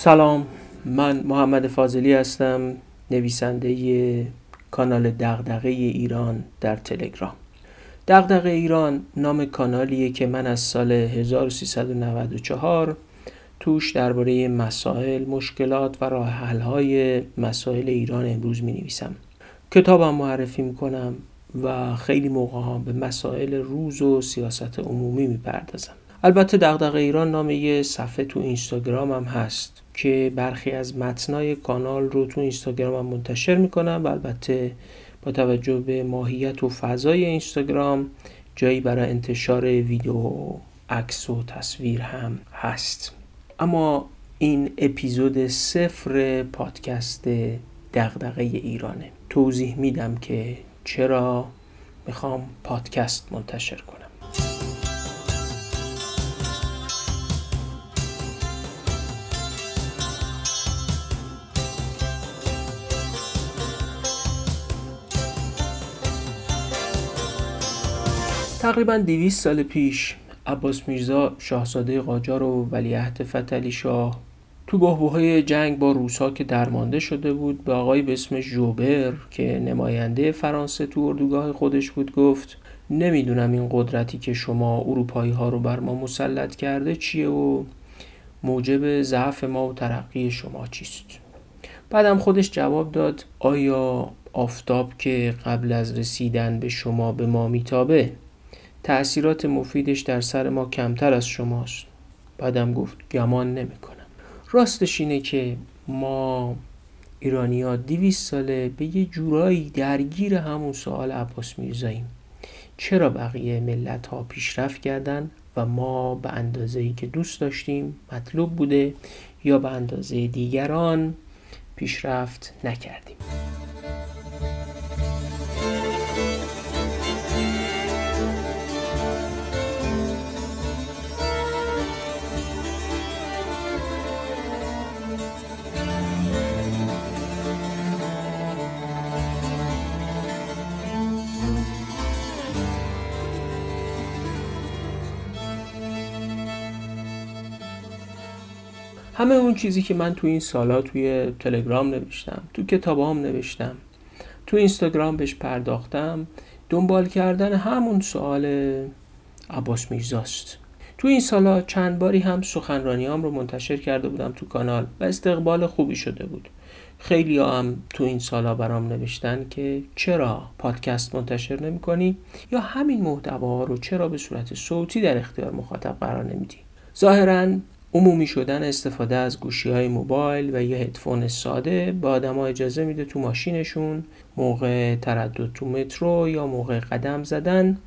سلام من محمد فاضلی هستم نویسنده کانال دغدغه ایران در تلگرام. دغدغه ایران نام کانالیه که من از سال 1394 توش درباره مسائل، مشکلات و راه های مسائل ایران امروز می نویسم کتابم معرفی می کنم و خیلی موقع ها به مسائل روز و سیاست عمومی می پردازم البته دغدغه ایران نام یه صفحه تو اینستاگرام هم هست که برخی از متنای کانال رو تو اینستاگرام هم منتشر می‌کنم و البته با توجه به ماهیت و فضای اینستاگرام جایی برای انتشار ویدیو عکس و تصویر هم هست. اما این اپیزود صفر پادکست دغدغه ایرانه. توضیح میدم که چرا می‌خوام پادکست منتشر کنم. تقریبا 200 سال پیش عباس میرزا شاهزاده قاجار و ولیعهد فتلی شاه تو گهبوهای جنگ با روسا که درمانده شده بود به آقای به اسم جوبر که نماینده فرانسه تو اردوگاه خودش بود گفت نمی‌دونم این قدرتی که شما اروپایی ها رو بر ما مسلط کرده چیه و موجب ضعف ما و ترقی شما چیست. بعدم خودش جواب داد آیا آفتاب که قبل از رسیدن به شما به ما میتابه؟ تأثیرات مفیدش در سر ما کمتر از شماست. بعدم گفت گمان نمی‌کنم. راستش اینه که ما ایرانی ها دیویس ساله به یه جورایی درگیر همون سوال عباس میرزاییم. چرا بقیه ملت ها پیشرفت کردن و ما به اندازه ای که دوست داشتیم مطلوب بوده یا به اندازه دیگران پیشرفت نکردیم؟ همه اون چیزی که من تو این سالا توی تلگرام نوشتم تو کتابام نوشتم تو اینستاگرام بهش پرداختم دنبال کردن همون سوال عباس میرزاست. تو این سالا چند باری هم سخنرانیام رو منتشر کرده بودم تو کانال و استقبال خوبی شده بود. خیلی هم تو این سالا برام نوشتن که چرا پادکست منتشر نمی کنی یا همین محتوا رو چرا به صورت صوتی در اختیار مخاطب قرار نمیدی؟ ظاهرا عمومی شدن استفاده از گوشی های موبایل و یه هدفون ساده به آدما اجازه میده تو ماشینشون موقع تردد تو مترو یا موقع قدم زدن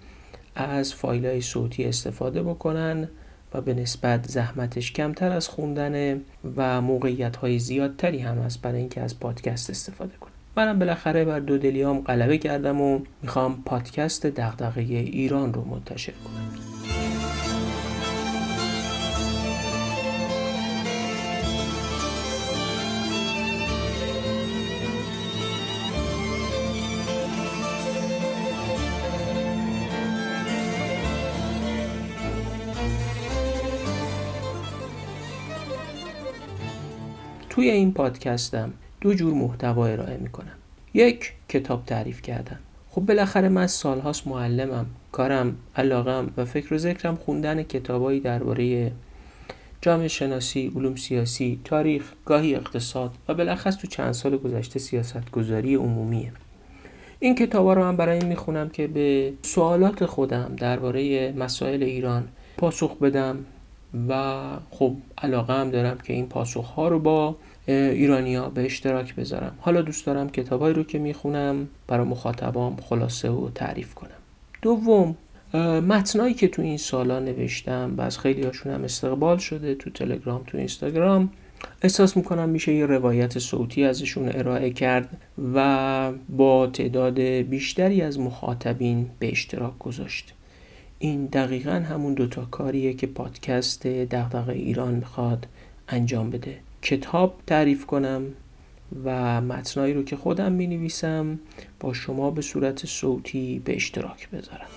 از فایل های صوتی استفاده بکنن و به نسبت زحمتش کمتر از خوندن و موقعیت های زیادتری هم هست برای اینکه از پادکست استفاده کنم منم بالاخره بر دو دلیام غلبه کردم و می‌خوام پادکست دغدغه ایران رو منتشر کنم. توی این پادکستم دو جور محتوا ارائه می‌کنم. یک کتاب تعریف کردن. خب بالاخره من سالهاست معلمم کارم علاقم و فکر و ذکرم خوندن کتابایی درباره جامعه شناسی، علوم سیاسی، تاریخ، گاهی اقتصاد و بالاخص تو چند سال گذشته سیاست گذاری عمومیه. این کتابا رو هم برای این می‌خونم که به سوالات خودم درباره مسائل ایران پاسخ بدم. و خب علاقه هم دارم که این پاسخ ها رو با ایرانیا به اشتراک بذارم. حالا دوست دارم کتابایی رو که می‌خونم برای مخاطبام خلاصه و تعریف کنم. دوم متنایی که تو این سالا نوشتم و از خیلی هاشون هم استقبال شده تو تلگرام تو اینستاگرام احساس می‌کنم میشه یه روایت صوتی ازشون ارائه کرد و با تعداد بیشتری از مخاطبین به اشتراک گذاشت. این دقیقا همون دوتا کاریه که پادکست دغدغه ایران می‌خواد انجام بده. کتاب تعریف کنم و متنایی رو که خودم می نویسم با شما به صورت صوتی به اشتراک بذارم.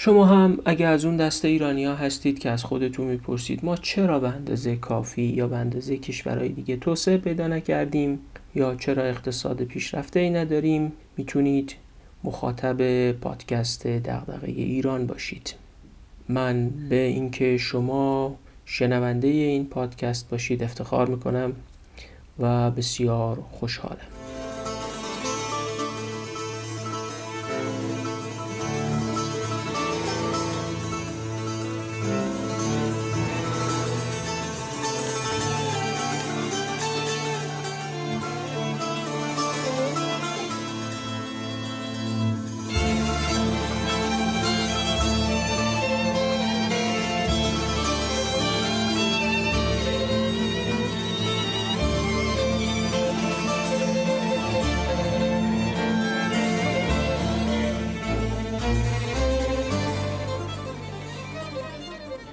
شما هم اگر از اون دسته ایرانی ها هستید که از خودتون می‌پرسید ما چرا به اندازه کافی یا به اندازه کشورهای دیگه توسعه پیدا نکردیم یا چرا اقتصاد پیشرفته ای نداریم می‌تونید مخاطب پادکست دغدغه ایران باشید. من به اینکه شما شنونده این پادکست باشید افتخار می‌کنم و بسیار خوشحالم.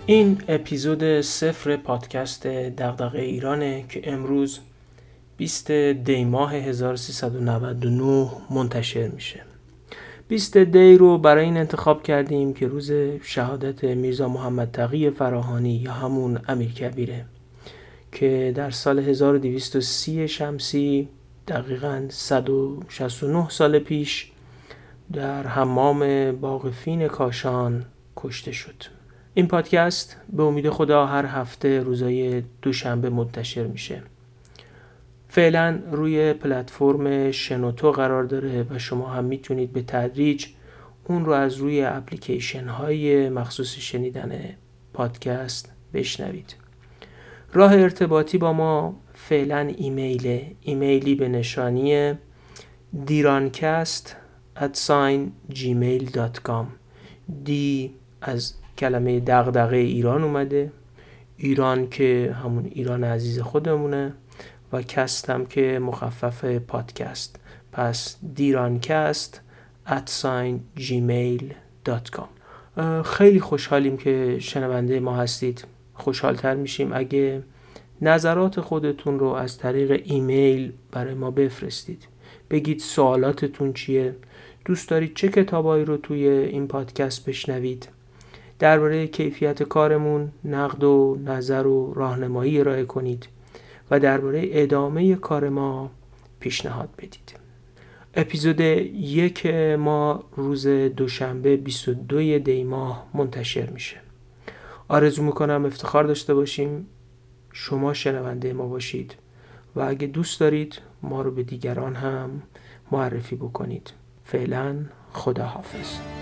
این اپیزود صفر پادکست دغدغه ایرانه که امروز 20 دی ماه 1399 منتشر میشه. 20 دی رو برای این انتخاب کردیم که روز شهادت میرزا محمد تقی فراهانی یا همون امیر کبیره که در سال 1230 شمسی دقیقا 169 سال پیش در حمام باغفین کاشان کشته شد. این پادکست به امید خدا هر هفته روزای دوشنبه منتشر میشه. فعلا روی پلتفرم شنوتو قرار داره و شما هم می‌تونید به تدریج اون رو از روی اپلیکیشن های مخصوص شنیدن پادکست بشنوید. راه ارتباطی با ما فعلا ایمیل ایمیلی به نشانی dirancast at sign gmail.com D از کلمه دغدغه ایران اومده. ایران که همون ایران عزیز خودمونه و cast هم که مخفف پادکست. پس dirancast at sign gmail.com خیلی خوشحالیم که شنونده ما هستید. خوشحالتر میشیم. اگه نظرات خودتون رو از طریق ایمیل برای ما بفرستید. بگید سوالاتتون چیه. دوست دارید چه کتابایی رو توی این پادکست بشنوید. درباره کیفیت کارمون نقد و نظر و راهنمایی ارائه کنید و درباره ادامه کار ما پیشنهاد بدید. اپیزود یک ما روز دوشنبه 22 دی ماه منتشر میشه. آرزو می‌کنم افتخار داشته باشیم. شما شنونده ما باشید و اگه دوست دارید ما رو به دیگران هم معرفی بکنید. فعلا خدا حافظ